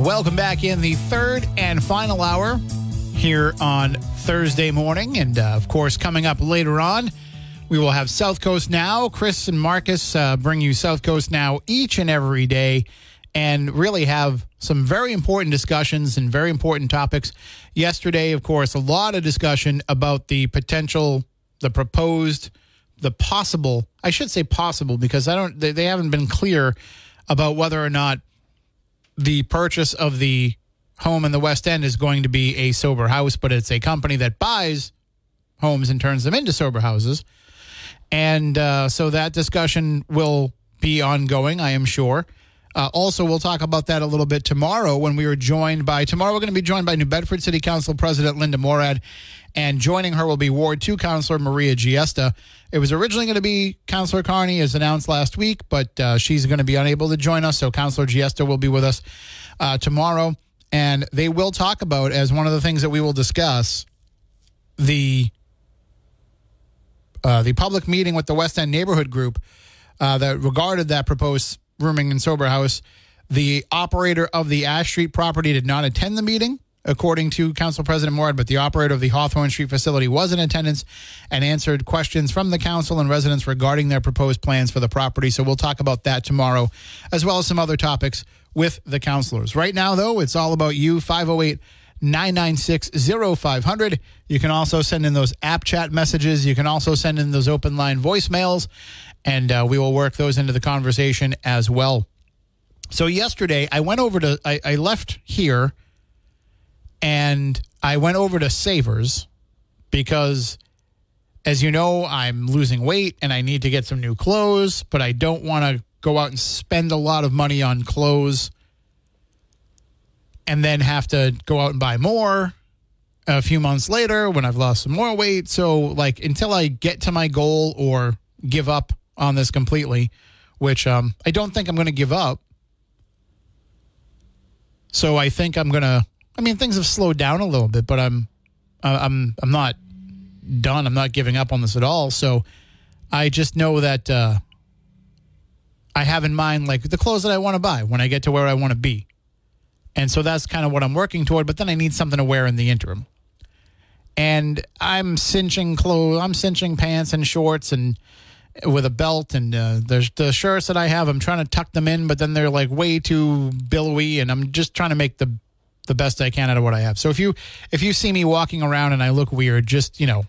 Welcome back in the third and final hour here on Thursday morning. And uh, of course, coming up later on, we will have South Coast Now. Chris and Marcus uh, bring you South Coast Now each and every day and really have some very important discussions and very important topics. Yesterday, of course, a lot of discussion about the potential, the proposed, the possible, I should say possible because I don't, they, they haven't been clear about whether or not the purchase of the home in the West End is going to be a sober house, but it's a company that buys homes and turns them into sober houses. And uh, so that discussion will be ongoing, I am sure. Uh, also, we'll talk about that a little bit tomorrow when we are joined by, tomorrow we're going to be joined by New Bedford City Council President Linda Morad, and joining her will be Ward 2 Councilor Maria Giesta. It was originally going to be Councilor Carney, as announced last week, but uh, she's going to be unable to join us, so Councilor Giesta will be with us uh, tomorrow. And they will talk about, as one of the things that we will discuss, the uh, the public meeting with the West End Neighborhood Group uh, that regarded that proposed rooming and sober house. The operator of the Ash Street property did not attend the meeting, according to Council President Morad, but the operator of the Hawthorne Street facility was in attendance and answered questions from the council and residents regarding their proposed plans for the property. So we'll talk about that tomorrow, as well as some other topics with the councilors. Right now, though, it's all about you. 508 996 0500. You can also send in those app chat messages. You can also send in those open line voicemails, and uh, we will work those into the conversation as well. So, yesterday, I went over to, I, I left here and I went over to Savers because, as you know, I'm losing weight and I need to get some new clothes, but I don't want to go out and spend a lot of money on clothes and then have to go out and buy more a few months later when I've lost some more weight. So, like, until I get to my goal or give up on this completely, which um, I don't think I'm going to give up. So I think I'm going to. I mean, things have slowed down a little bit, but I'm, I'm, I'm not done. I'm not giving up on this at all. So I just know that uh, I have in mind like the clothes that I want to buy when I get to where I want to be. And so that's kind of what I'm working toward, but then I need something to wear in the interim. And I'm cinching clothes, I'm cinching pants and shorts and with a belt and uh, the the shirts that I have, I'm trying to tuck them in, but then they're like way too billowy and I'm just trying to make the the best I can out of what I have. So if you if you see me walking around and I look weird, just, you know,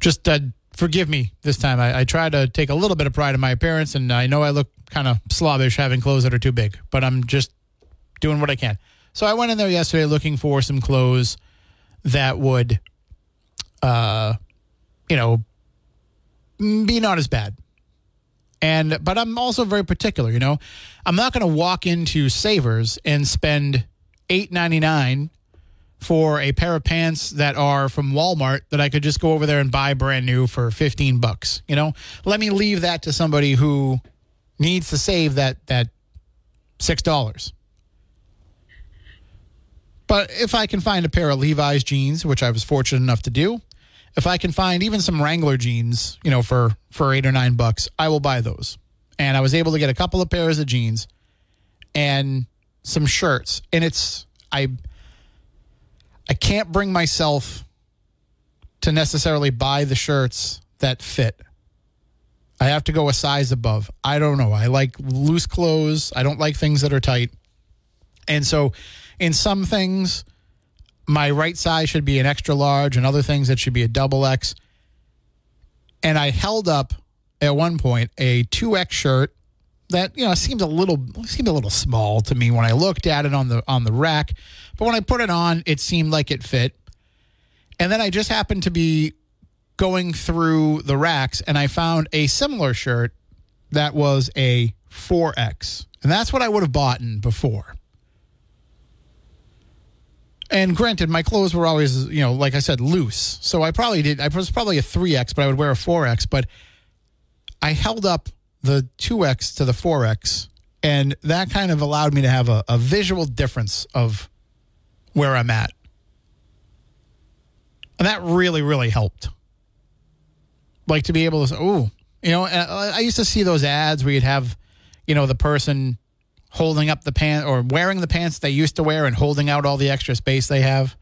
just uh, forgive me this time. I, I try to take a little bit of pride in my appearance, and I know I look kind of slobbish having clothes that are too big, but I'm just doing what I can. So I went in there yesterday looking for some clothes that would, uh, you know, be not as bad. And but I'm also very particular. You know, I'm not going to walk into Savers and spend eight ninety nine for a pair of pants that are from Walmart that I could just go over there and buy brand new for 15 bucks. You know, let me leave that to somebody who needs to save that that $6. But if I can find a pair of Levi's jeans, which I was fortunate enough to do, if I can find even some Wrangler jeans, you know, for for 8 or 9 bucks, I will buy those. And I was able to get a couple of pairs of jeans and some shirts. And it's I I can't bring myself to necessarily buy the shirts that fit. I have to go a size above. I don't know. I like loose clothes. I don't like things that are tight. And so, in some things, my right size should be an extra large, and other things that should be a double X. And I held up at one point a 2X shirt that you know seemed a little seemed a little small to me when I looked at it on the on the rack, but when I put it on, it seemed like it fit. And then I just happened to be going through the racks and I found a similar shirt that was a 4X. And that's what I would have bought in before. And granted, my clothes were always, you know, like I said, loose. So I probably did, I was probably a 3X, but I would wear a 4X. But I held up the 2X to the 4X, and that kind of allowed me to have a, a visual difference of where I'm at. And that really, really helped. Like to be able to oh, you know, uh, I used to see those ads where you'd have, you know, the person holding up the pants or wearing the pants they used to wear and holding out all the extra space they have.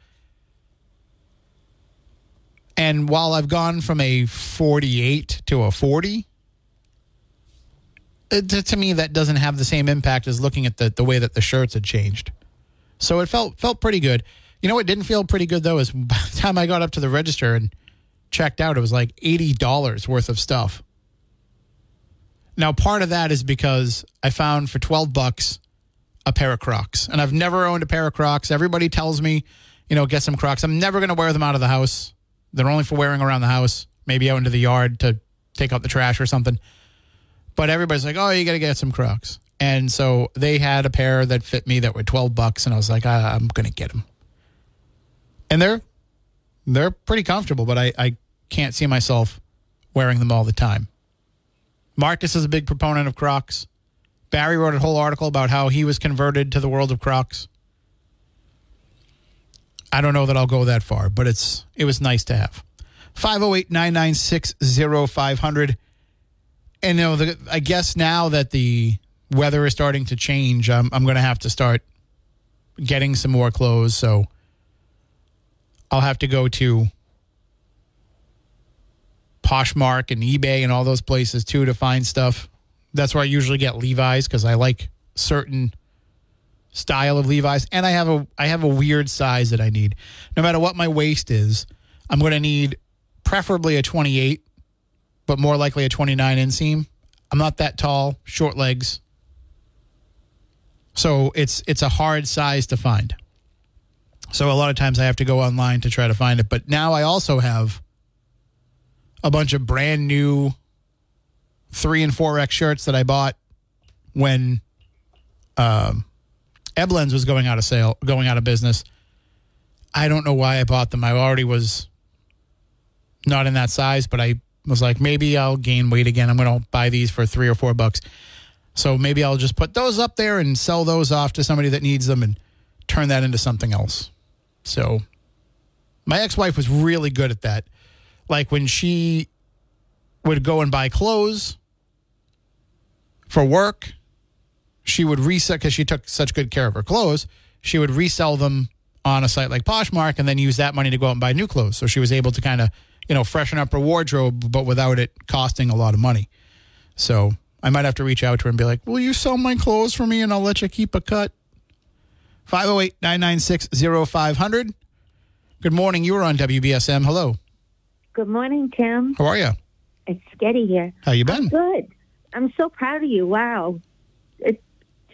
And while I've gone from a 48 to a 40, it, to, to me that doesn't have the same impact as looking at the, the way that the shirts had changed. So it felt felt pretty good. You know what didn't feel pretty good though is by the time I got up to the register and checked out, it was like eighty dollars worth of stuff. Now, part of that is because I found for 12 bucks a pair of Crocs. And I've never owned a pair of Crocs. Everybody tells me, you know, get some Crocs. I'm never going to wear them out of the house. They're only for wearing around the house, maybe out into the yard to take out the trash or something. But everybody's like, oh, you got to get some Crocs. And so they had a pair that fit me that were 12 bucks. And I was like, I'm going to get them. And they're, they're pretty comfortable, but I, I can't see myself wearing them all the time. Marcus is a big proponent of Crocs. Barry wrote a whole article about how he was converted to the world of Crocs. I don't know that I'll go that far, but it's it was nice to have. 508-996-0500. And you know, the, I guess now that the weather is starting to change, I'm, I'm going to have to start getting some more clothes. So I'll have to go to Poshmark and eBay and all those places too to find stuff. That's where I usually get Levi's because I like certain style of Levi's, and I have a I have a weird size that I need. No matter what my waist is, I'm going to need preferably a 28, but more likely a 29 inseam. I'm not that tall, short legs, so it's it's a hard size to find. So a lot of times I have to go online to try to find it. But now I also have a bunch of brand new three and four X shirts that I bought when um, Eblen's was going out of sale, going out of business. I don't know why I bought them. I already was not in that size, but I was like, maybe I'll gain weight again. I'm going to buy these for three or four bucks. So maybe I'll just put those up there and sell those off to somebody that needs them and turn that into something else. So my ex wife was really good at that like when she would go and buy clothes for work, she would resell because she took such good care of her clothes. She would resell them on a site like Poshmark and then use that money to go out and buy new clothes. So she was able to kind of, you know, freshen up her wardrobe, but without it costing a lot of money. So I might have to reach out to her and be like, Will you sell my clothes for me and I'll let you keep a cut? 508 996 0500. Good morning. You are on WBSM. Hello. Good morning, Tim. How are you? It's Sketty here. How you been? I'm good. I'm so proud of you. Wow. It's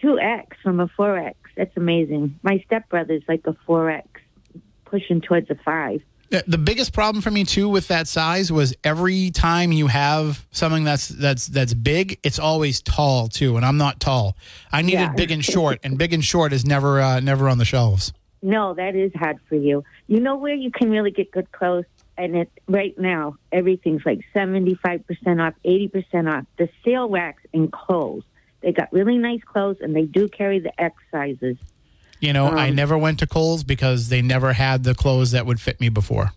2X from a 4X. That's amazing. My stepbrother's like a 4X, pushing towards a 5. The biggest problem for me too with that size was every time you have something that's that's that's big, it's always tall too, and I'm not tall. I needed yeah. big and short, and big and short is never uh, never on the shelves. No, that is hard for you. You know where you can really get good clothes and it right now everything's like 75% off 80% off. The sale racks and clothes. They got really nice clothes and they do carry the x sizes. You know um, i never went to kohl's because they never had the clothes that would fit me before.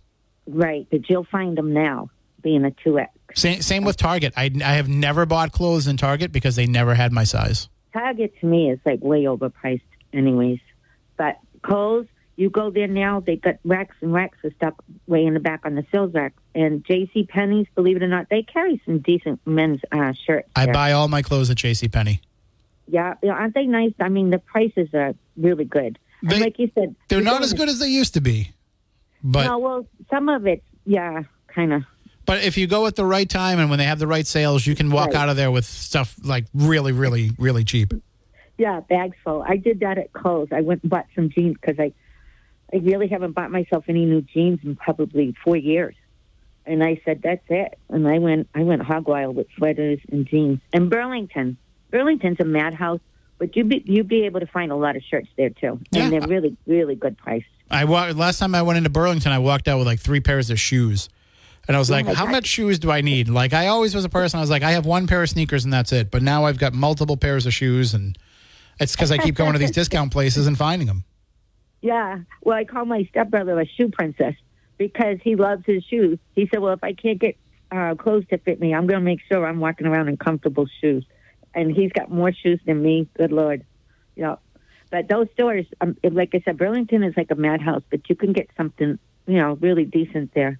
Right but you'll find them now being a 2x same, same with target. I, I have never bought clothes in target because they never had my size. Target to me is like way overpriced anyways. But kohl's you go there now, they got racks and racks of stuff way in the back on the sales rack. And J.C. Penney's, believe it or not, they carry some decent men's uh, shirts. I buy all my clothes at J.C. Penney. Yeah, aren't they nice? I mean, the prices are really good. They, and like you said, they're not as good as they used to be. But no, well, some of it, yeah, kind of. But if you go at the right time and when they have the right sales, you can walk right. out of there with stuff like really, really, really cheap. Yeah, bags full. I did that at Kohl's. I went and bought some jeans because I I really haven't bought myself any new jeans in probably four years. And I said, "That's it." And I went, I went hog wild with sweaters and jeans. And Burlington, Burlington's a madhouse, but you be you'd be able to find a lot of shirts there too, Yeah. and they're really really good price. I wa- last time I went into Burlington, I walked out with like three pairs of shoes. And I was oh like, my how God. much shoes do I need? Like, I always was a person, I was like, I have one pair of sneakers and that's it. But now I've got multiple pairs of shoes, and it's because I keep going to these discount places and finding them. Yeah. Well, I call my stepbrother a shoe princess because he loves his shoes. He said, "Well, if I can't get uh, clothes to fit me, I'm going to make sure I'm walking around in comfortable shoes." And he's got more shoes than me. Good lord. Yeah. But those stores, um, like I said, Burlington is like a madhouse, but you can get something, you know, really decent there.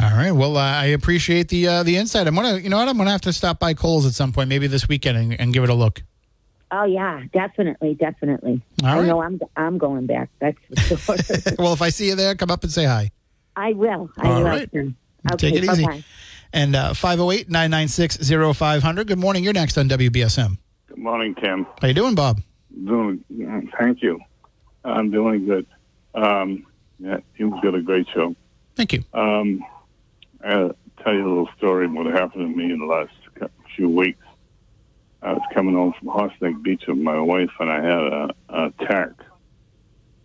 All right. Well, uh, I appreciate the uh, the insight. I'm gonna, you know what? I'm gonna have to stop by Kohl's at some point, maybe this weekend, and, and give it a look. Oh yeah, definitely, definitely. All I right. know I'm I'm going back. That's for sure. well, if I see you there, come up and say hi. I will. I All will. right. Okay, Take it easy. bye-bye. And uh, 508 996 0500. Good morning. You're next on WBSM. Good morning, Tim. How you doing, Bob? Doing, thank you. I'm doing good. Um, yeah, you've got a great show. Thank you. Um, I'll tell you a little story of what happened to me in the last cou- few weeks. I was coming home from Horse Beach with my wife, and I had a, a attack.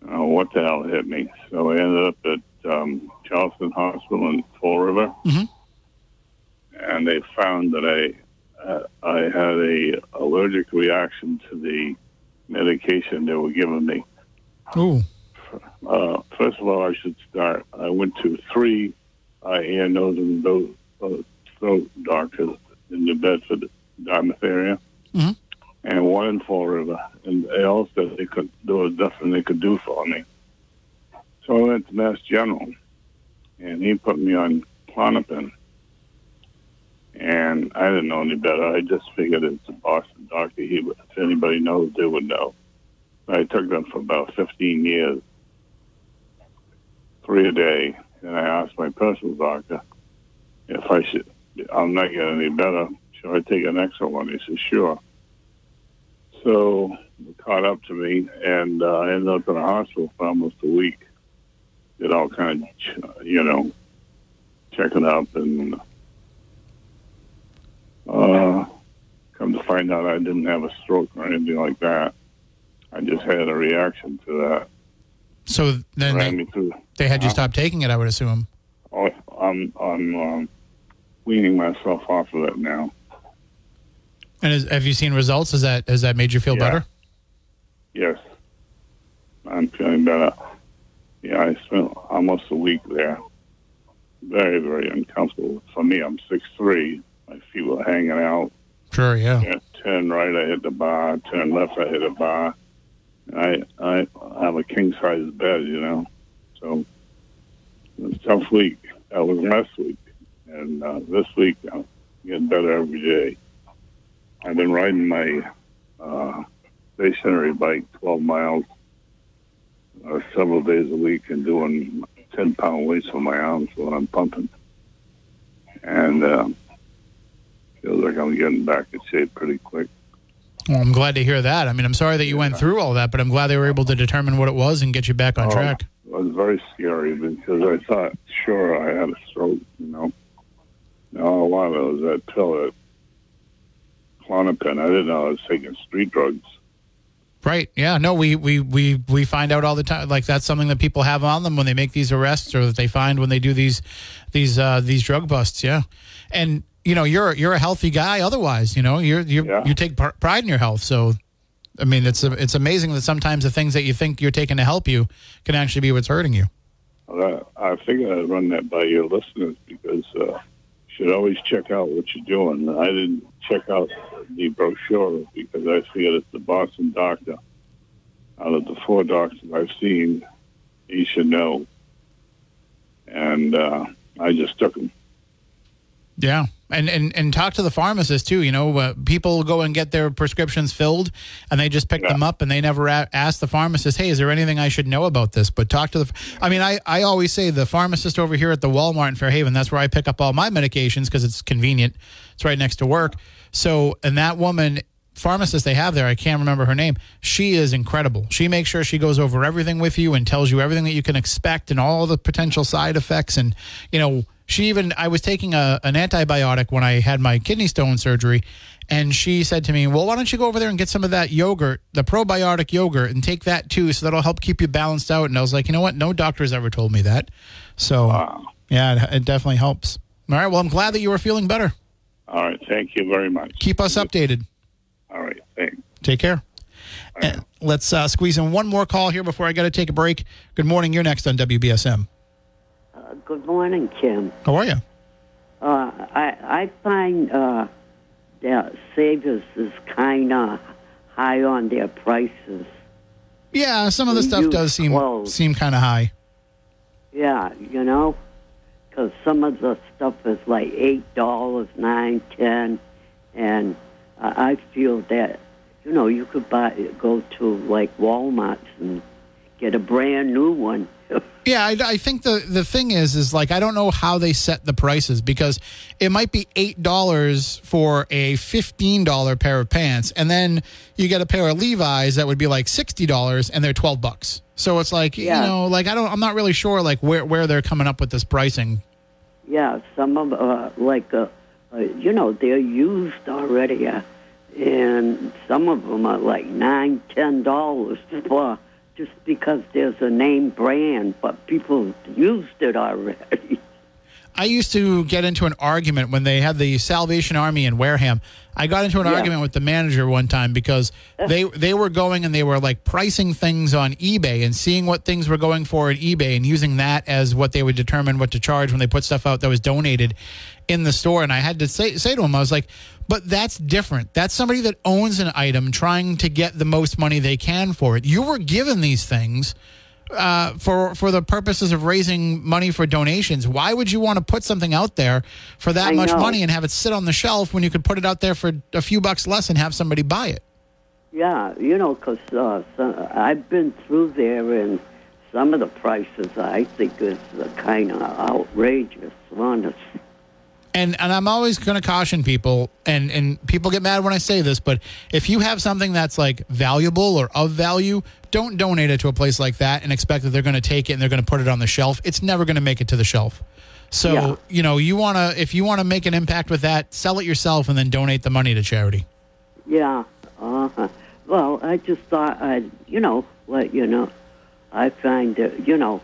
Oh, what the hell hit me? So I ended up at um, Charlton Hospital in Fall River, Mhm. and they found that I uh, I had a allergic reaction to the medication they were giving me. Ooh. Uh, first of all, I should start. I went to three eye, ear, nose, and those, uh, throat doctors in New Bedford, Dartmouth area, Mhm. and one in Fall River. And they all said they could there was nothing they could do for me. So I went to Mass General, and he put me on Klonopin. And I didn't know any better. I just figured it's a Boston doctor. He, would- if anybody knows, they would know. I took them for about 15 years, three a day. And I asked my personal doctor if I should, I'm not getting any better. Should I take an extra one? He says, sure. So it caught up to me, and uh, I ended up in a hospital for almost a week. Did all kind of, ch- you know, checking up, and uh, come to find out I didn't have a stroke or anything like that. I just had a reaction to that. So then they, me they had you Uh-huh. stop taking it, I would assume. Oh, I'm I'm um, weaning myself off of it now. And is, have you seen results? Has that has that made you feel Yeah. better? Yes, I'm feeling better. Yeah, I spent almost a week there. Very very uncomfortable for me. I'm six three. My feet were hanging out. Sure, yeah. Yeah, turn right, I hit the bar. Turn left, I hit a bar. I I have a king size bed, you know. So it was a tough week. That was last week, and uh, this week I'm getting better every day. I've been riding my uh, stationary bike 12 miles uh, several days a week and doing 10 pound weights on my arms when I'm pumping. And uh, feels like I'm getting back in shape pretty quick. Well, I'm glad to hear that. I mean, I'm sorry that you went through all that, but I'm glad they were able to determine what it was and get you back on Oh, track. It was very scary because I thought, sure, I had a stroke, you know. No, a lot of it was that pill, that Klonopin. I didn't know I was taking street drugs. Right. Yeah. No, we, we, we, we find out all the time. Like that's something that people have on them when they make these arrests or that they find when they do these, these, uh, these drug busts. Yeah. And, you know, you're, you're a healthy guy otherwise, you know, you're, you Yeah. you take pr- pride in your health. So, I mean, it's, it's amazing that sometimes the things that you think you're taking to help you can actually be what's hurting you. Well, I I figured I'd run that by your listeners because uh, you should always check out what you're doing. I didn't check out the brochure because I figured it's the Boston doctor. Out of the four doctors I've seen, he should know. And uh, I just took him. Yeah, and and and talk to the pharmacist too. You know, uh, people go and get their prescriptions filled, and they just pick Yeah. them up, and they never a- ask the pharmacist, "Hey, is there anything I should know about this?" But talk to the. I mean, I I always say the pharmacist over here at the Walmart in Fairhaven. That's where I pick up all my medications because it's convenient. It's right next to work. So, and that woman pharmacist they have there, I can't remember her name. She is incredible. She makes sure she goes over everything with you and tells you everything that you can expect and all the potential side effects. And, you know, she even, I was taking a, an antibiotic when I had my kidney stone surgery. And she said to me, Well, why don't you go over there and get some of that yogurt, the probiotic yogurt, and take that too, so that'll help keep you balanced out. And I was like, You know what? No doctor's ever told me that. So, Wow. yeah, it, it definitely helps. All right. Well, I'm glad that you are feeling better. All right. Thank you very much. Keep us updated. All right. Thanks. Take care. And let's uh, squeeze in one more call here before I got to take a break. Good morning. You're next on WBSM. Uh, good morning, Kim. How are you? Uh, I I find uh, that Savers is kind of high on their prices. Yeah, some of the We stuff does seem clothes. seem kind of high. Yeah, you know, because some of the stuff is like eight dollars, nine, ten, and I feel that you know you could buy go to like Walmart and get a brand new one. Yeah, I, I think the the thing is, is like I don't know how they set the prices because it might be eight dollars for a fifteen dollar pair of pants, and then you get a pair of Levi's that would be like sixty dollars, and they're twelve bucks. So it's like Yeah. you know, like I don't, I'm not really sure like where where they're coming up with this pricing. Yeah, some of uh, like uh, uh, you know they're used already, uh, and some of them are like nine, ten dollars for just because there's a name brand, but people used it already. I used to get into an argument when they had the Salvation Army in Wareham. I got into an Yeah. argument with the manager one time because they they were going and they were like pricing things on eBay and seeing what things were going for at eBay and using that as what they would determine what to charge when they put stuff out that was donated in the store. And I had to say say to him, I was like, "But that's different. That's somebody that owns an item trying to get the most money they can for it. You were given these things." Uh, for for the purposes of raising money for donations. Why would you want to put something out there for that I much know. money and have it sit on the shelf when you could put it out there for a few bucks less and have somebody buy it? Yeah, you know, 'cause uh, I've been through there, and some of the prices I think is kind of outrageous, honest. And and I'm always going to caution people, and and people get mad when I say this, but if you have something that's like valuable or of value, don't donate it to a place like that and expect that they're going to take it and they're going to put it on the shelf. It's never going to make it to the shelf. So Yeah. you know you want to if you want to make an impact with that, sell it yourself and then donate the money to charity. Yeah. Uh-huh. Well, I just thought I'd, you know, let you know. I find that, you know,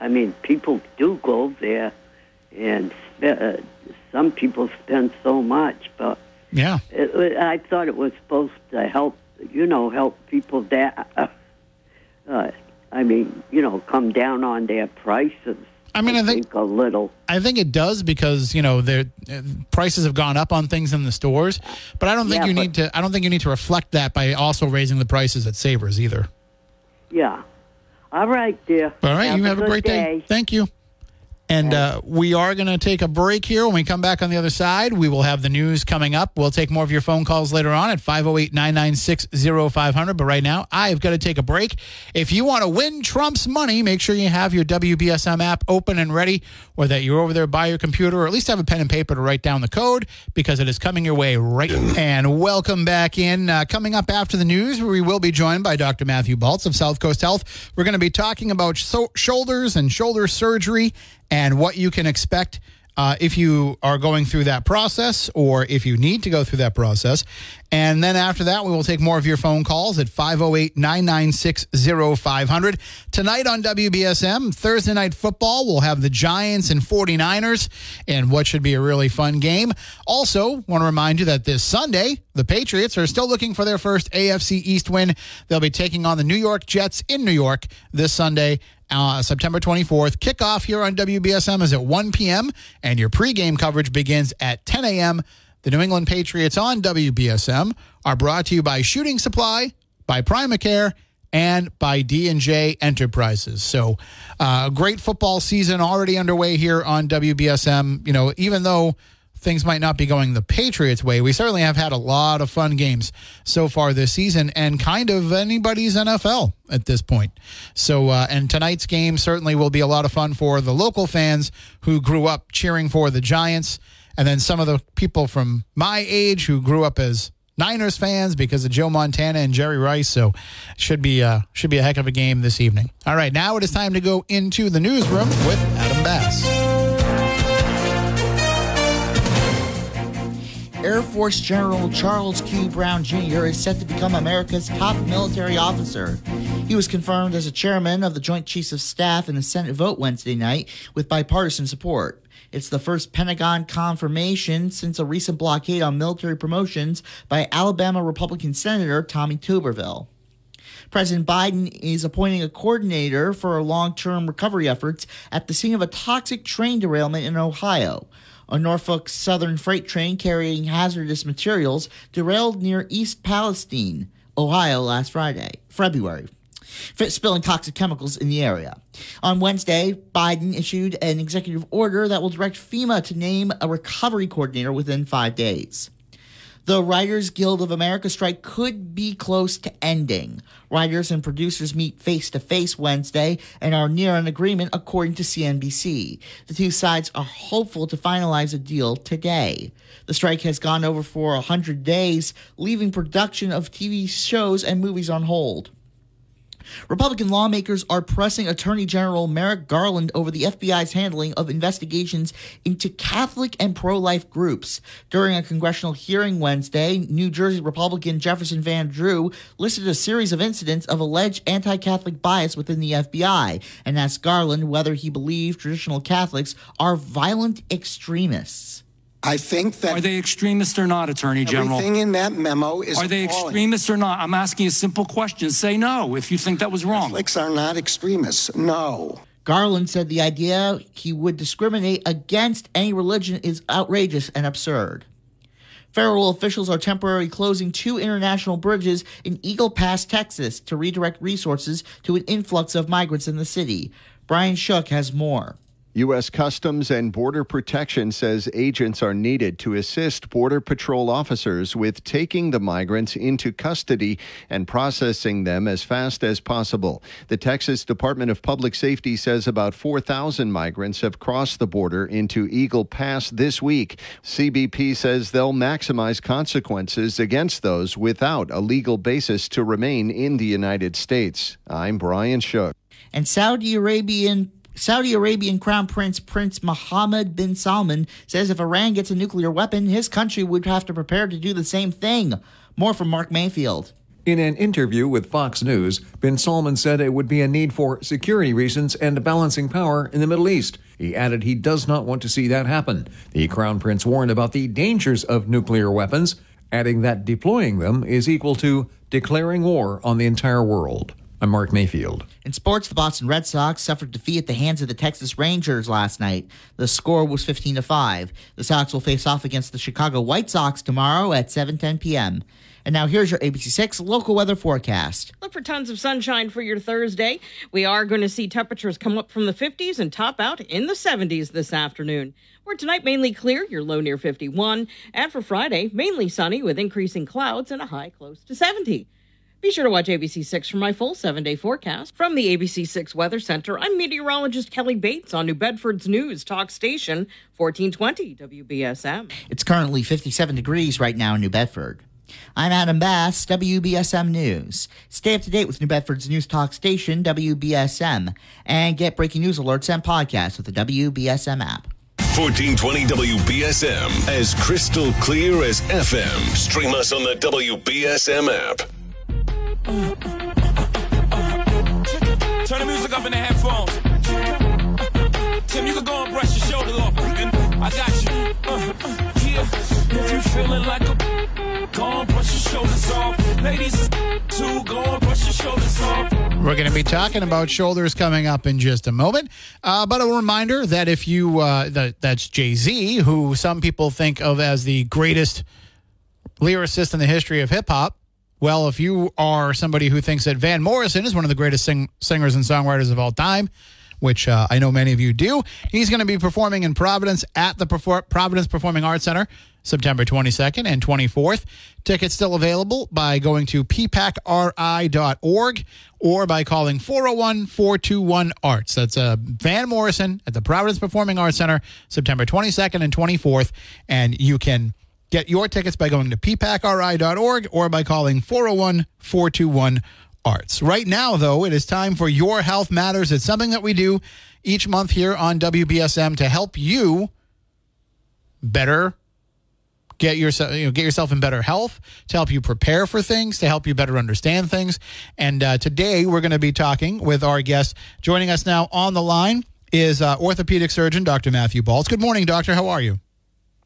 I mean, people do go there, and uh, some people spend so much, but Yeah. it, I thought it was supposed to help, you know, help people that, uh, uh, I mean, you know, come down on their prices. I mean, I think a little. I think it does because you know their uh, prices have gone up on things in the stores, but I don't think Yeah, you but- need to. I don't think you need to reflect that by also raising the prices at Savers either. Yeah. All right, dear. All right, you have a great day. Thank you. And uh, we are going to take a break here. When we come back on the other side, we will have the news coming up. We'll take more of your phone calls later on at 508 996 0500. But right now, I've got to take a break. If you want to win Trump's money, make sure you have your WBSM app open and ready, or that you're over there by your computer, or at least have a pen and paper to write down the code because it is coming your way right. And welcome back in. Uh, coming up after the news, we will be joined by Dr. Matthew Baltz of South Coast Health. We're going to be talking about so- shoulders and shoulder surgery and what you can expect uh, if you are going through that process or if you need to go through that process. And then after that, we will take more of your phone calls at 508 996 0500. Tonight on WBSM, Thursday Night Football, we'll have the Giants and 49ers and what should be a really fun game. Also, want to remind you that this Sunday, the Patriots are still looking for their first AFC East win. They'll be taking on the New York Jets in New York this Sunday uh, September 24th. Kickoff here on WBSM is at 1 p.m., and your pregame coverage begins at 10 a.m. The New England Patriots on WBSM are brought to you by Shooting Supply, by Primacare, and by D&J Enterprises. So, uh, great football season already underway here on WBSM. You know, even though things might not be going the Patriots' way, we certainly have had a lot of fun games so far this season and kind of anybody's NFL at this point. So, uh, and tonight's game certainly will be a lot of fun for the local fans who grew up cheering for the Giants. And then some of the people from my age who grew up as Niners fans because of Joe Montana and Jerry Rice. So should be uh, should be a heck of a game this evening. All right, now it is time to go into the newsroom with Adam Bass. Air Force General Charles Q. Brown Jr. is set to become America's top military officer. He was confirmed as a chairman of the Joint Chiefs of Staff in a Senate vote Wednesday night with bipartisan support. It's the first Pentagon confirmation since a recent blockade on military promotions by Alabama Republican Senator Tommy Tuberville. President Biden is appointing a coordinator for long term recovery efforts at the scene of a toxic train derailment in Ohio. A Norfolk Southern freight train carrying hazardous materials derailed near East Palestine, Ohio last Friday, February, spilling toxic chemicals in the area. On Wednesday, Biden issued an executive order that will direct FEMA to name a recovery coordinator within five days. The Writers Guild of America strike could be close to ending. Writers and producers meet face to face Wednesday and are near an agreement, according to CNBC. The two sides are hopeful to finalize a deal today. The strike has gone over for 100 days, leaving production of TV shows and movies on hold. Republican lawmakers are pressing Attorney General Merrick Garland over the FBI's handling of investigations into Catholic and pro life groups. During a congressional hearing Wednesday, New Jersey Republican Jefferson Van Drew listed a series of incidents of alleged anti Catholic bias within the FBI and asked Garland whether he believed traditional Catholics are violent extremists. I think that Are they extremists or not, Attorney General? everything in that memo is Are they appalling. extremists or not? I'm asking a simple question. Say no if you think that was wrong. Catholics are not extremists. No. Garland said the idea he would discriminate against any religion is outrageous and absurd. Federal officials are temporarily closing two international bridges in Eagle Pass, Texas, to redirect resources to an influx of migrants in the city. Brian Shook has more. U.S. Customs and Border Protection says agents are needed to assist Border Patrol officers with taking the migrants into custody and processing them as fast as possible. The Texas Department of Public Safety says about 4,000 migrants have crossed the border into Eagle Pass this week. CBP says they'll maximize consequences against those without a legal basis to remain in the United States. I'm Brian Shook. And Saudi Arabian Saudi Arabian Crown Prince Prince Mohammed bin Salman says if Iran gets a nuclear weapon, his country would have to prepare to do the same thing. More from Mark Mayfield. In an interview with Fox News, bin Salman said it would be a need for security reasons and balancing power in the Middle East. He added he does not want to see that happen. The Crown Prince warned about the dangers of nuclear weapons, adding that deploying them is equal to declaring war on the entire world. I'm Mark Mayfield. In sports, the Boston Red Sox suffered defeat at the hands of the Texas Rangers last night. The score was 15 to 5. The Sox will face off against the Chicago White Sox tomorrow at 7:10 p.m. And now here's your ABC6 local weather forecast. Look for tons of sunshine for your Thursday. We are going to see temperatures come up from the 50s and top out in the 70s this afternoon. For tonight, mainly clear, your low near 51. And for Friday, mainly sunny with increasing clouds and a high close to 70. Be sure to watch ABC6 for my full seven day forecast. From the ABC6 Weather Center, I'm meteorologist Kelly Bates on New Bedford's News Talk Station, 1420 WBSM. It's currently 57 degrees right now in New Bedford. I'm Adam Bass, WBSM News. Stay up to date with New Bedford's news talk station, WBSM, and get breaking news alerts and podcasts with the WBSM app. 1420 WBSM as crystal clear as FM. Stream us on the WBSM app. Turn the music up in the headphones. Tim, you can go and brush your shoulders off. And I got you. Uh, uh, yeah. If you feeling like a go and brush your shoulders off. Ladies too, go and brush your shoulders off. We're going to be talking about shoulders coming up in just a moment. Uh, but a reminder that if you, uh, that, that's Jay Z, who some people think of as the greatest lyricist in the history of hip hop. Well, if you are somebody who thinks that Van Morrison is one of the greatest sing- singers and songwriters of all time, which uh, I know many of you do, he's going to be performing in Providence at the Perfor- Providence Performing Arts Center September 22nd and 24th. Tickets still available by going to ppacri.org or by calling 401 421 Arts. That's uh, Van Morrison at the Providence Performing Arts Center September 22nd and 24th. And you can Get your tickets by going to ppacri.org or by calling 401 421 ARTS. Right now, though, it is time for Your Health Matters. It's something that we do each month here on WBSM to help you better get yourself you know, get yourself in better health to help you prepare for things to help you better understand things. And uh, today we're going to be talking with our guest. Joining us now on the line is uh, orthopedic surgeon dr matthew Baltz good morning doctor. How are you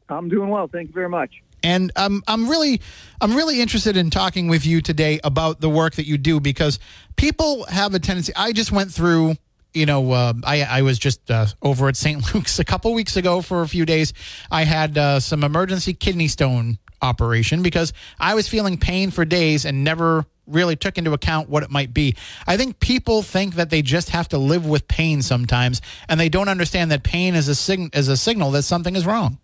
i'm doing well thank you very much and um, I'm really, I'm really interested in talking with you today about the work that you do because people have a tendency. I just went through you know, uh, I, I was just uh, over at St. Luke's a couple weeks ago for a few days. I had uh, some emergency kidney stone operation because I was feeling pain for days and never really took into account what it might be. I think people think that they just have to live with pain sometimes, and they don't understand that pain is a sig- is a signal that something is wrong.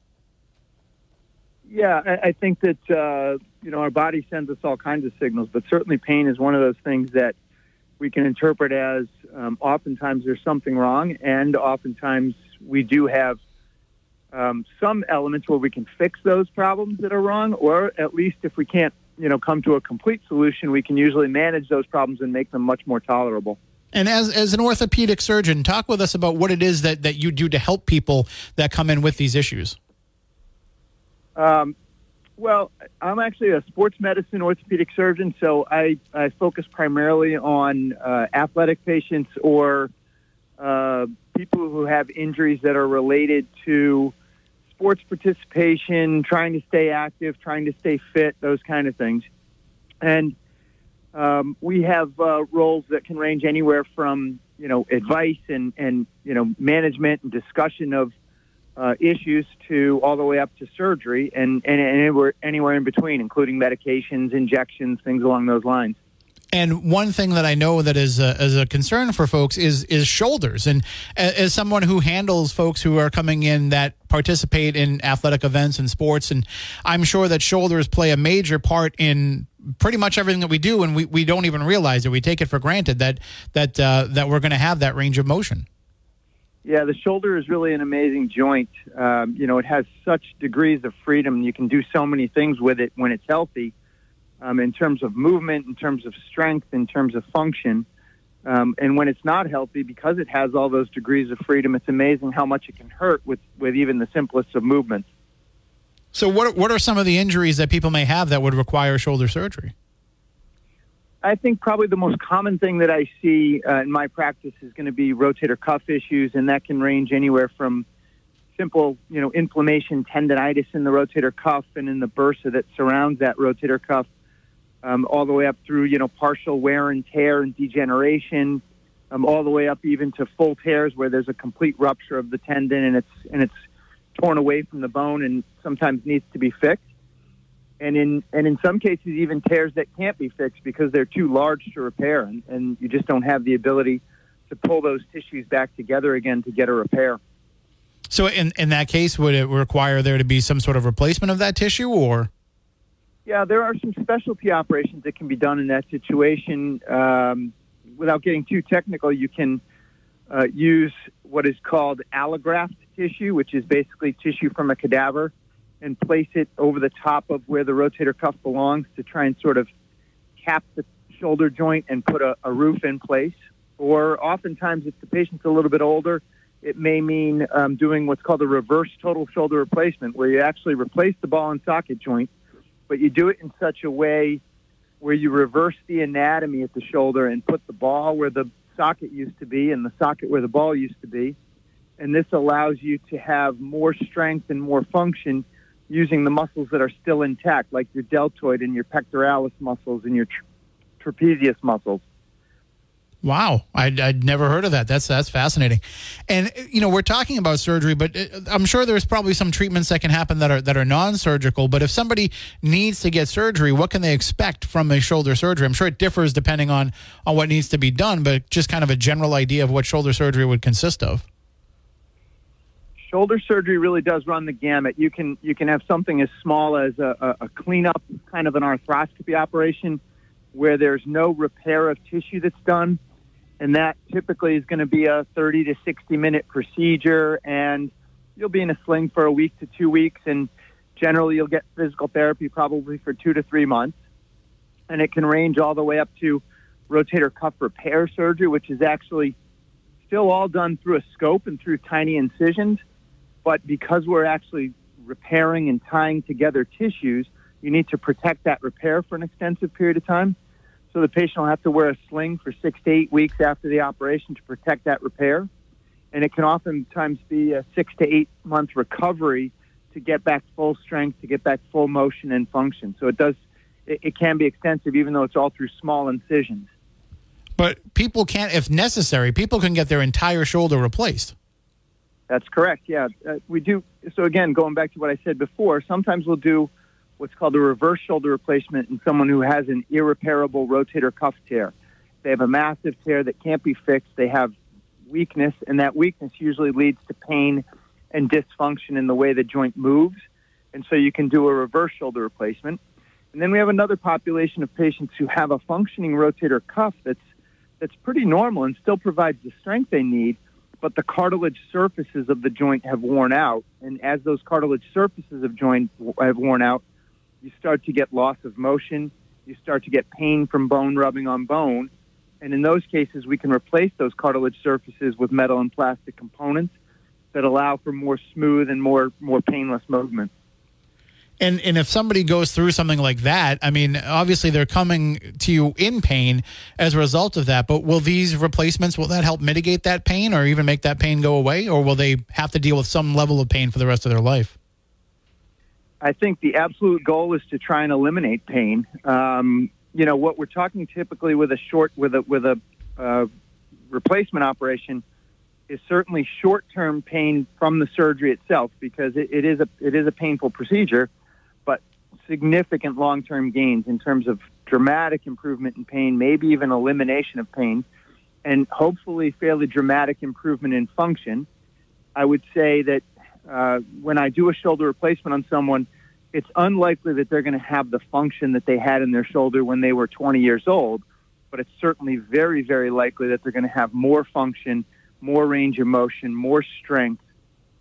Yeah, I, think that uh, you know our body sends us all kinds of signals, but certainly pain is one of those things that we can interpret as um, oftentimes there's something wrong, and oftentimes we do have um, some elements where we can fix those problems that are wrong, or at least if we can't, you know, come to a complete solution, we can usually manage those problems and make them much more tolerable. And as, as an orthopedic surgeon, talk with us about what it is that, that you do to help people that come in with these issues. Um, well, I'm actually a sports medicine orthopedic surgeon, so I, I focus primarily on uh, athletic patients or uh, people who have injuries that are related to sports participation, trying to stay active, trying to stay fit, those kind of things. And um, we have uh, roles that can range anywhere from you know advice and and you know management and discussion of uh, issues to all the way up to surgery and, and anywhere, anywhere in between, including medications, injections, things along those lines. And one thing that I know that is a, is a concern for folks is is shoulders. And as someone who handles folks who are coming in that participate in athletic events and sports, and I'm sure that shoulders play a major part in pretty much everything that we do, and we, we don't even realize it. We take it for granted that that uh, that we're going to have that range of motion. Yeah, the shoulder is really an amazing joint. Um, you know, it has such degrees of freedom. You can do so many things with it when it's healthy, um, in terms of movement, in terms of strength, in terms of function. Um, and when it's not healthy, because it has all those degrees of freedom, it's amazing how much it can hurt with, with even the simplest of movements. So, what what are some of the injuries that people may have that would require shoulder surgery? I think probably the most common thing that I see uh, in my practice is going to be rotator cuff issues, and that can range anywhere from simple, you know, inflammation, tendonitis in the rotator cuff and in the bursa that surrounds that rotator cuff, um, all the way up through, you know, partial wear and tear and degeneration, um, all the way up even to full tears where there's a complete rupture of the tendon and it's and it's torn away from the bone and sometimes needs to be fixed and in and in some cases even tears that can't be fixed because they're too large to repair and, and you just don't have the ability to pull those tissues back together again to get a repair. So in in that case would it require there to be some sort of replacement of that tissue or? Yeah there are some specialty operations that can be done in that situation. Um, without getting too technical you can uh, use what is called allograft tissue which is basically tissue from a cadaver and place it over the top of where the rotator cuff belongs to try and sort of cap the shoulder joint and put a, a roof in place. Or oftentimes, if the patient's a little bit older, it may mean um, doing what's called a reverse total shoulder replacement, where you actually replace the ball and socket joint, but you do it in such a way where you reverse the anatomy at the shoulder and put the ball where the socket used to be and the socket where the ball used to be. And this allows you to have more strength and more function using the muscles that are still intact, like your deltoid and your pectoralis muscles and your tra- trapezius muscles. Wow, I'd, I'd never heard of that. That's that's fascinating. And you know, we're talking about surgery, but uh, I'm sure there's probably some treatments that can happen that are that are non-surgical. But if somebody needs to get surgery, what can they expect from a shoulder surgery? I'm sure it differs depending on on what needs to be done, but just kind of a general idea of what shoulder surgery would consist of shoulder surgery really does run the gamut. You can you can have something as small as a, a, a cleanup, kind of an arthroscopy operation, where there's no repair of tissue that's done, and that typically is going to be a 30 to 60 minute procedure, and you'll be in a sling for a week to two weeks, and Generally, you'll get physical therapy probably for two to three months, and it can range all the way up to rotator cuff repair surgery, which is actually still all done through a scope and through tiny incisions. But because we're actually repairing and tying together tissues, you need to protect that repair for an extensive period of time. So the patient will have to wear a sling for six to eight weeks after the operation to protect that repair. And it can oftentimes be a six to eight month recovery to get back full strength, to get back full motion and function. So it does, it, it can be extensive even though it's all through small incisions. But people can't, if necessary, people can get their entire shoulder replaced. That's correct. Yeah, uh, we do. So again, going back to what I said before, sometimes we'll do what's called a reverse shoulder replacement in someone who has an irreparable rotator cuff tear. They have a massive tear that can't be fixed. They have weakness, and that weakness usually leads to pain and dysfunction in the way the joint moves. And so you can do a reverse shoulder replacement. And then we have another population of patients who have a functioning rotator cuff that's that's pretty normal and still provides the strength they need, but the cartilage surfaces of the joint have worn out. And as those cartilage surfaces of joint have worn out, you start to get loss of motion. You start to get pain from bone rubbing on bone. And in those cases, we can replace those cartilage surfaces with metal and plastic components that allow for more smooth and more, more painless movement. And and if somebody goes through something like that, I mean, obviously they're coming to you in pain as a result of that. But will these replacements will that help mitigate that pain, or even make that pain go away, or will they have to deal with some level of pain for the rest of their life? I think the absolute goal is to try and eliminate pain. Um, you know what we're talking typically with a short with a with a uh, replacement operation is certainly short-term pain from the surgery itself because it, it is a it is a painful procedure significant long term gains in terms of dramatic improvement in pain, maybe even elimination of pain, and hopefully fairly dramatic improvement in function. I would say that uh, when I do a shoulder replacement on someone, it's unlikely that they're going to have the function that they had in their shoulder when they were 20 years old, but it's certainly very, very likely that they're going to have more function, more range of motion, more strength,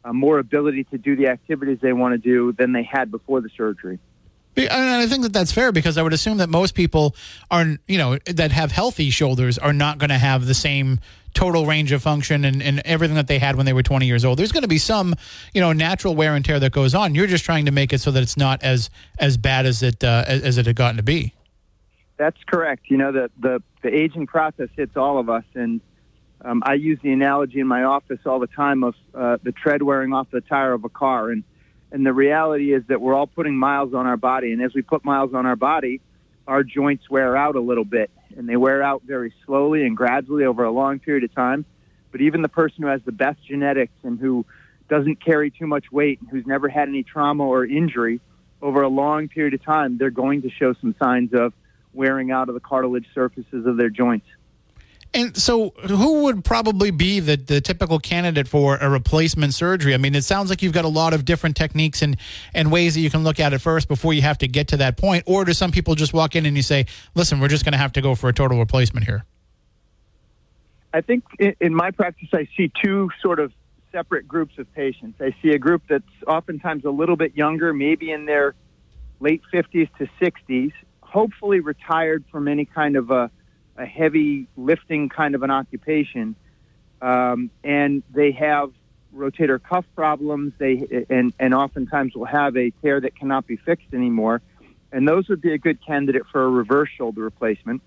uh, more ability to do the activities they want to do than they had before the surgery. And I think that that's fair because I would assume that most people are, you know, that have healthy shoulders are not going to have the same total range of function and, and everything that they had when they were 20 years old. There's going to be some, you know, natural wear and tear that goes on. You're just trying to make it so that it's not as as bad as it uh, as, as it had gotten to be. That's correct. You know, the the, the aging process hits all of us, and um, I use the analogy in my office all the time of uh, the tread wearing off the tire of a car, and and the reality is that we're all putting miles on our body. And as we put miles on our body, our joints wear out a little bit. And they wear out very slowly and gradually over a long period of time. But even the person who has the best genetics and who doesn't carry too much weight and who's never had any trauma or injury over a long period of time, they're going to show some signs of wearing out of the cartilage surfaces of their joints. And so, who would probably be the, the typical candidate for a replacement surgery? I mean, it sounds like you've got a lot of different techniques and, and ways that you can look at it first before you have to get to that point. Or do some people just walk in and you say, listen, we're just going to have to go for a total replacement here? I think in my practice, I see two sort of separate groups of patients. I see a group that's oftentimes a little bit younger, maybe in their late 50s to 60s, hopefully retired from any kind of a a heavy lifting kind of an occupation, um, and they have rotator cuff problems. They and and oftentimes will have a tear that cannot be fixed anymore, and those would be a good candidate for a reverse shoulder replacement.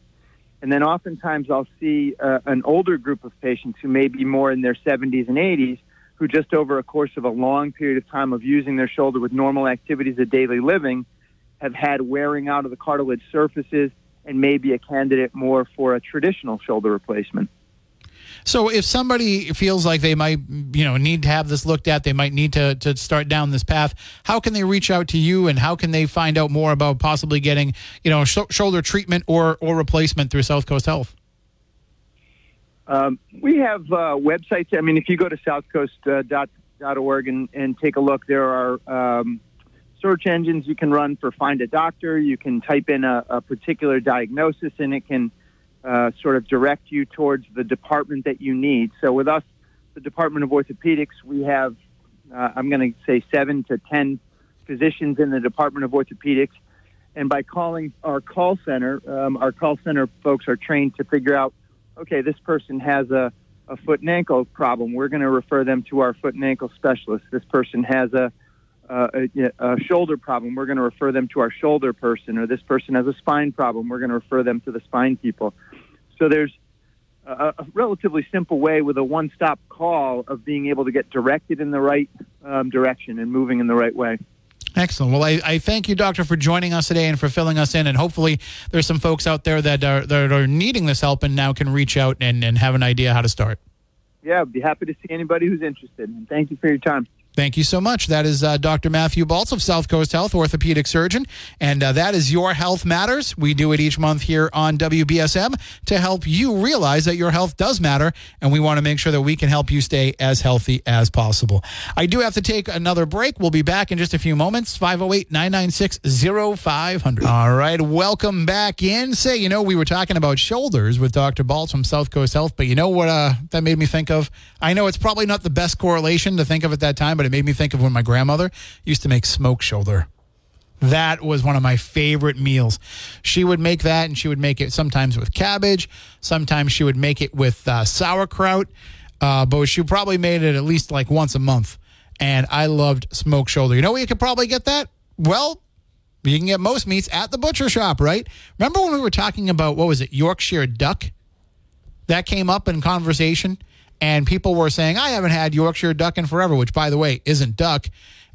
And then oftentimes I'll see uh, an older group of patients who may be more in their 70s and 80s who just over a course of a long period of time of using their shoulder with normal activities of daily living have had wearing out of the cartilage surfaces and maybe a candidate more for a traditional shoulder replacement. So if somebody feels like they might, you know, need to have this looked at, they might need to, to start down this path, how can they reach out to you and how can they find out more about possibly getting, you know, sh- shoulder treatment or, or replacement through Southcoast Health? Um, we have uh, websites. I mean, if you go to southcoast.org uh, and, and take a look, there are um, search engines you can run for find a doctor. You can type in a, a particular diagnosis and it can uh, sort of direct you towards the department that you need. So with us, the Department of Orthopedics, we have, uh, I'm going to say seven to 10 physicians in the Department of Orthopedics. And by calling our call center, um, our call center folks are trained to figure out, okay, this person has a, a foot and ankle problem. We're going to refer them to our foot and ankle specialist. This person has a, a, a shoulder problem. We're going to refer them to our shoulder person. Or this person has a spine problem. We're going to refer them to the spine people. So there's a, a relatively simple way with a one-stop call of being able to get directed in the right um, direction and moving in the right way. Excellent. Well, I, I, thank you, Doctor, for joining us today and for filling us in. And hopefully, there's some folks out there that are, that are needing this help and now can reach out and, and have an idea how to start. Yeah, I'd be happy to see anybody who's interested. And thank you for your time. Thank you so much. That is uh, Dr. Matthew Baltz of Southcoast Health, orthopedic surgeon. And uh, that is Your Health Matters. We do it each month here on WBSM to help you realize that your health does matter. And we want to make sure that we can help you stay as healthy as possible. I do have to take another break. We'll be back in just a few moments. 508 996 0500. All right. Welcome back in. Say, you know, we were talking about shoulders with Dr. Baltz from Southcoast Health, but you know what uh, that made me think of? I know it's probably not the best correlation to think of at that time, but it made me think of when my grandmother used to make smoke shoulder. That was one of my favorite meals. She would make that, and she would make it sometimes with cabbage. Sometimes she would make it with uh, sauerkraut. Uh, but she probably made it at least like once a month. And I loved smoked shoulder. You know where you could probably get that? Well, you can get most meats at the butcher shop, right? Remember when we were talking about what was it, Yorkshire duck? That came up in conversation and people were saying, I haven't had Yorkshire duck in forever, which, by the way, isn't duck.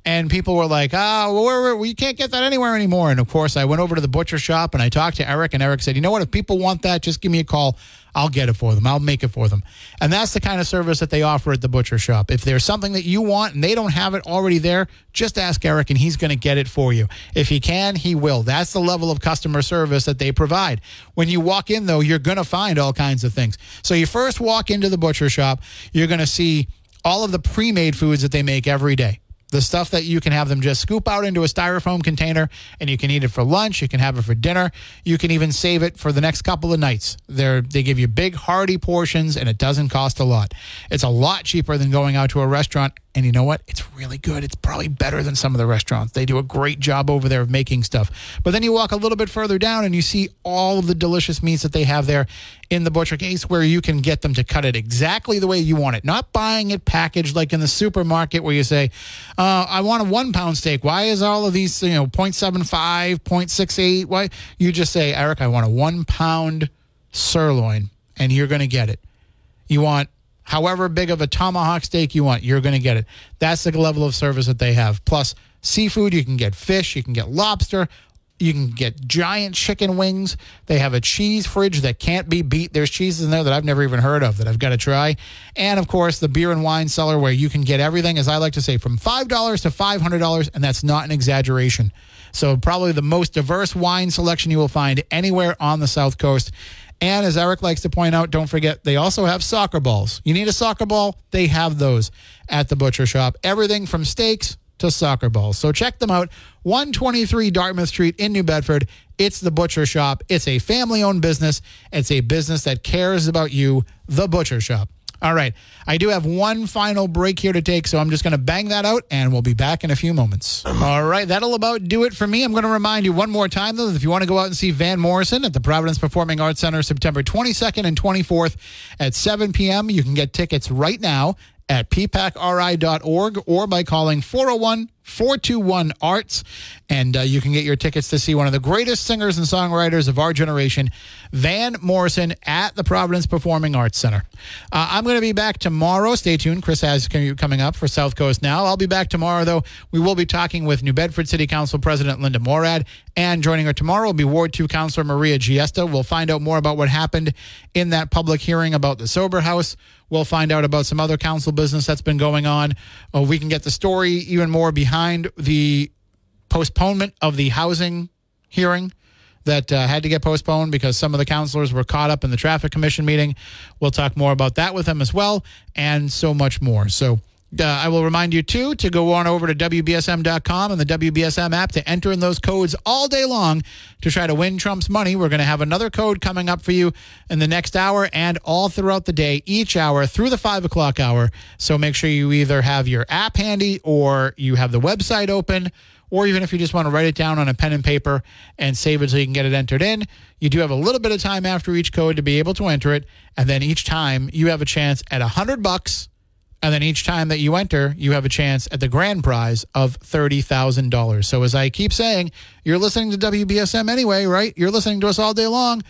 And people were like, oh, well, we can't get that anywhere anymore. And of course, I went over to the butcher shop and I talked to Eric, and Eric said, you know what? If people want that, just give me a call. I'll get it for them. I'll make it for them. And that's the kind of service that they offer at the butcher shop. If there's something that you want and they don't have it already there, just ask Eric and he's going to get it for you. If he can, he will. That's the level of customer service that they provide. When you walk in, though, you're going to find all kinds of things. So you first walk into the butcher shop, you're going to see all of the pre made foods that they make every day the stuff that you can have them just scoop out into a styrofoam container and you can eat it for lunch you can have it for dinner. You can even save it for the next couple of nights. They they give you big hearty portions and it doesn't cost a lot. It's a lot cheaper than going out to a restaurant and you know what it's really good it's probably better than some of the restaurants they do a great job over there of making stuff but then you walk a little bit further down and you see all of the delicious meats that they have there in the butcher case where you can get them to cut it exactly the way you want it not buying it packaged like in the supermarket where you say uh, I want a one pound steak. Why is all of these, you know, 0.75, 0.68? Why? You just say, Eric, I want a one pound sirloin, and you're going to get it. You want however big of a tomahawk steak you want, you're going to get it. That's the level of service that they have. Plus, seafood, you can get fish, you can get lobster, you can get giant chicken wings. They have a cheese fridge that can't be beat. There's cheeses in there that I've never even heard of that I've got to try. And of course, the beer and wine cellar where you can get everything, as I like to say, from $5 to $500. And that's not an exaggeration. So, probably the most diverse wine selection you will find anywhere on the South Coast. And as Eric likes to point out, don't forget, they also have soccer balls. You need a soccer ball? They have those at the butcher shop. Everything from steaks to soccer balls. So check them out. 123 Dartmouth Street in New Bedford. It's the Butcher Shop. It's a family owned business. It's a business that cares about you, the Butcher Shop. All right. I do have one final break here to take, so I'm just going to bang that out and we'll be back in a few moments. All right. That'll about do it for me. I'm going to remind you one more time, though, that if you want to go out and see Van Morrison at the Providence Performing Arts Center September 22nd and 24th at 7 p.m., you can get tickets right now at ppacri.org or by calling 401 421 Arts. And uh, you can get your tickets to see one of the greatest singers and songwriters of our generation, Van Morrison, at the Providence Performing Arts Center. Uh, I'm going to be back tomorrow. Stay tuned. Chris has coming up for South Coast Now. I'll be back tomorrow, though. We will be talking with New Bedford City Council President Linda Morad. And joining her tomorrow will be Ward 2 Councilor Maria Giesta. We'll find out more about what happened in that public hearing about the Sober House. We'll find out about some other council business that's been going on. Uh, we can get the story even more behind the postponement of the housing hearing that uh, had to get postponed because some of the councilors were caught up in the traffic commission meeting. We'll talk more about that with them as well, and so much more. So Uh, I will remind you, too, to go on over to WBSM.com and the WBSM app to enter in those codes all day long to try to win Trump's money. We're going to have another code coming up for you in the next hour and all throughout the day, each hour through the five o'clock hour. So make sure you either have your app handy or you have the website open or even if you just want to write it down on a pen and paper and save it so you can get it entered in, you do have a little bit of time after each code to be able to enter it. And then each time you have a chance at a hundred bucks. And then each time that you enter, you have a chance at the grand prize of $30,000. So as I keep saying, you're listening to WBSM anyway, right? You're listening to us all day long.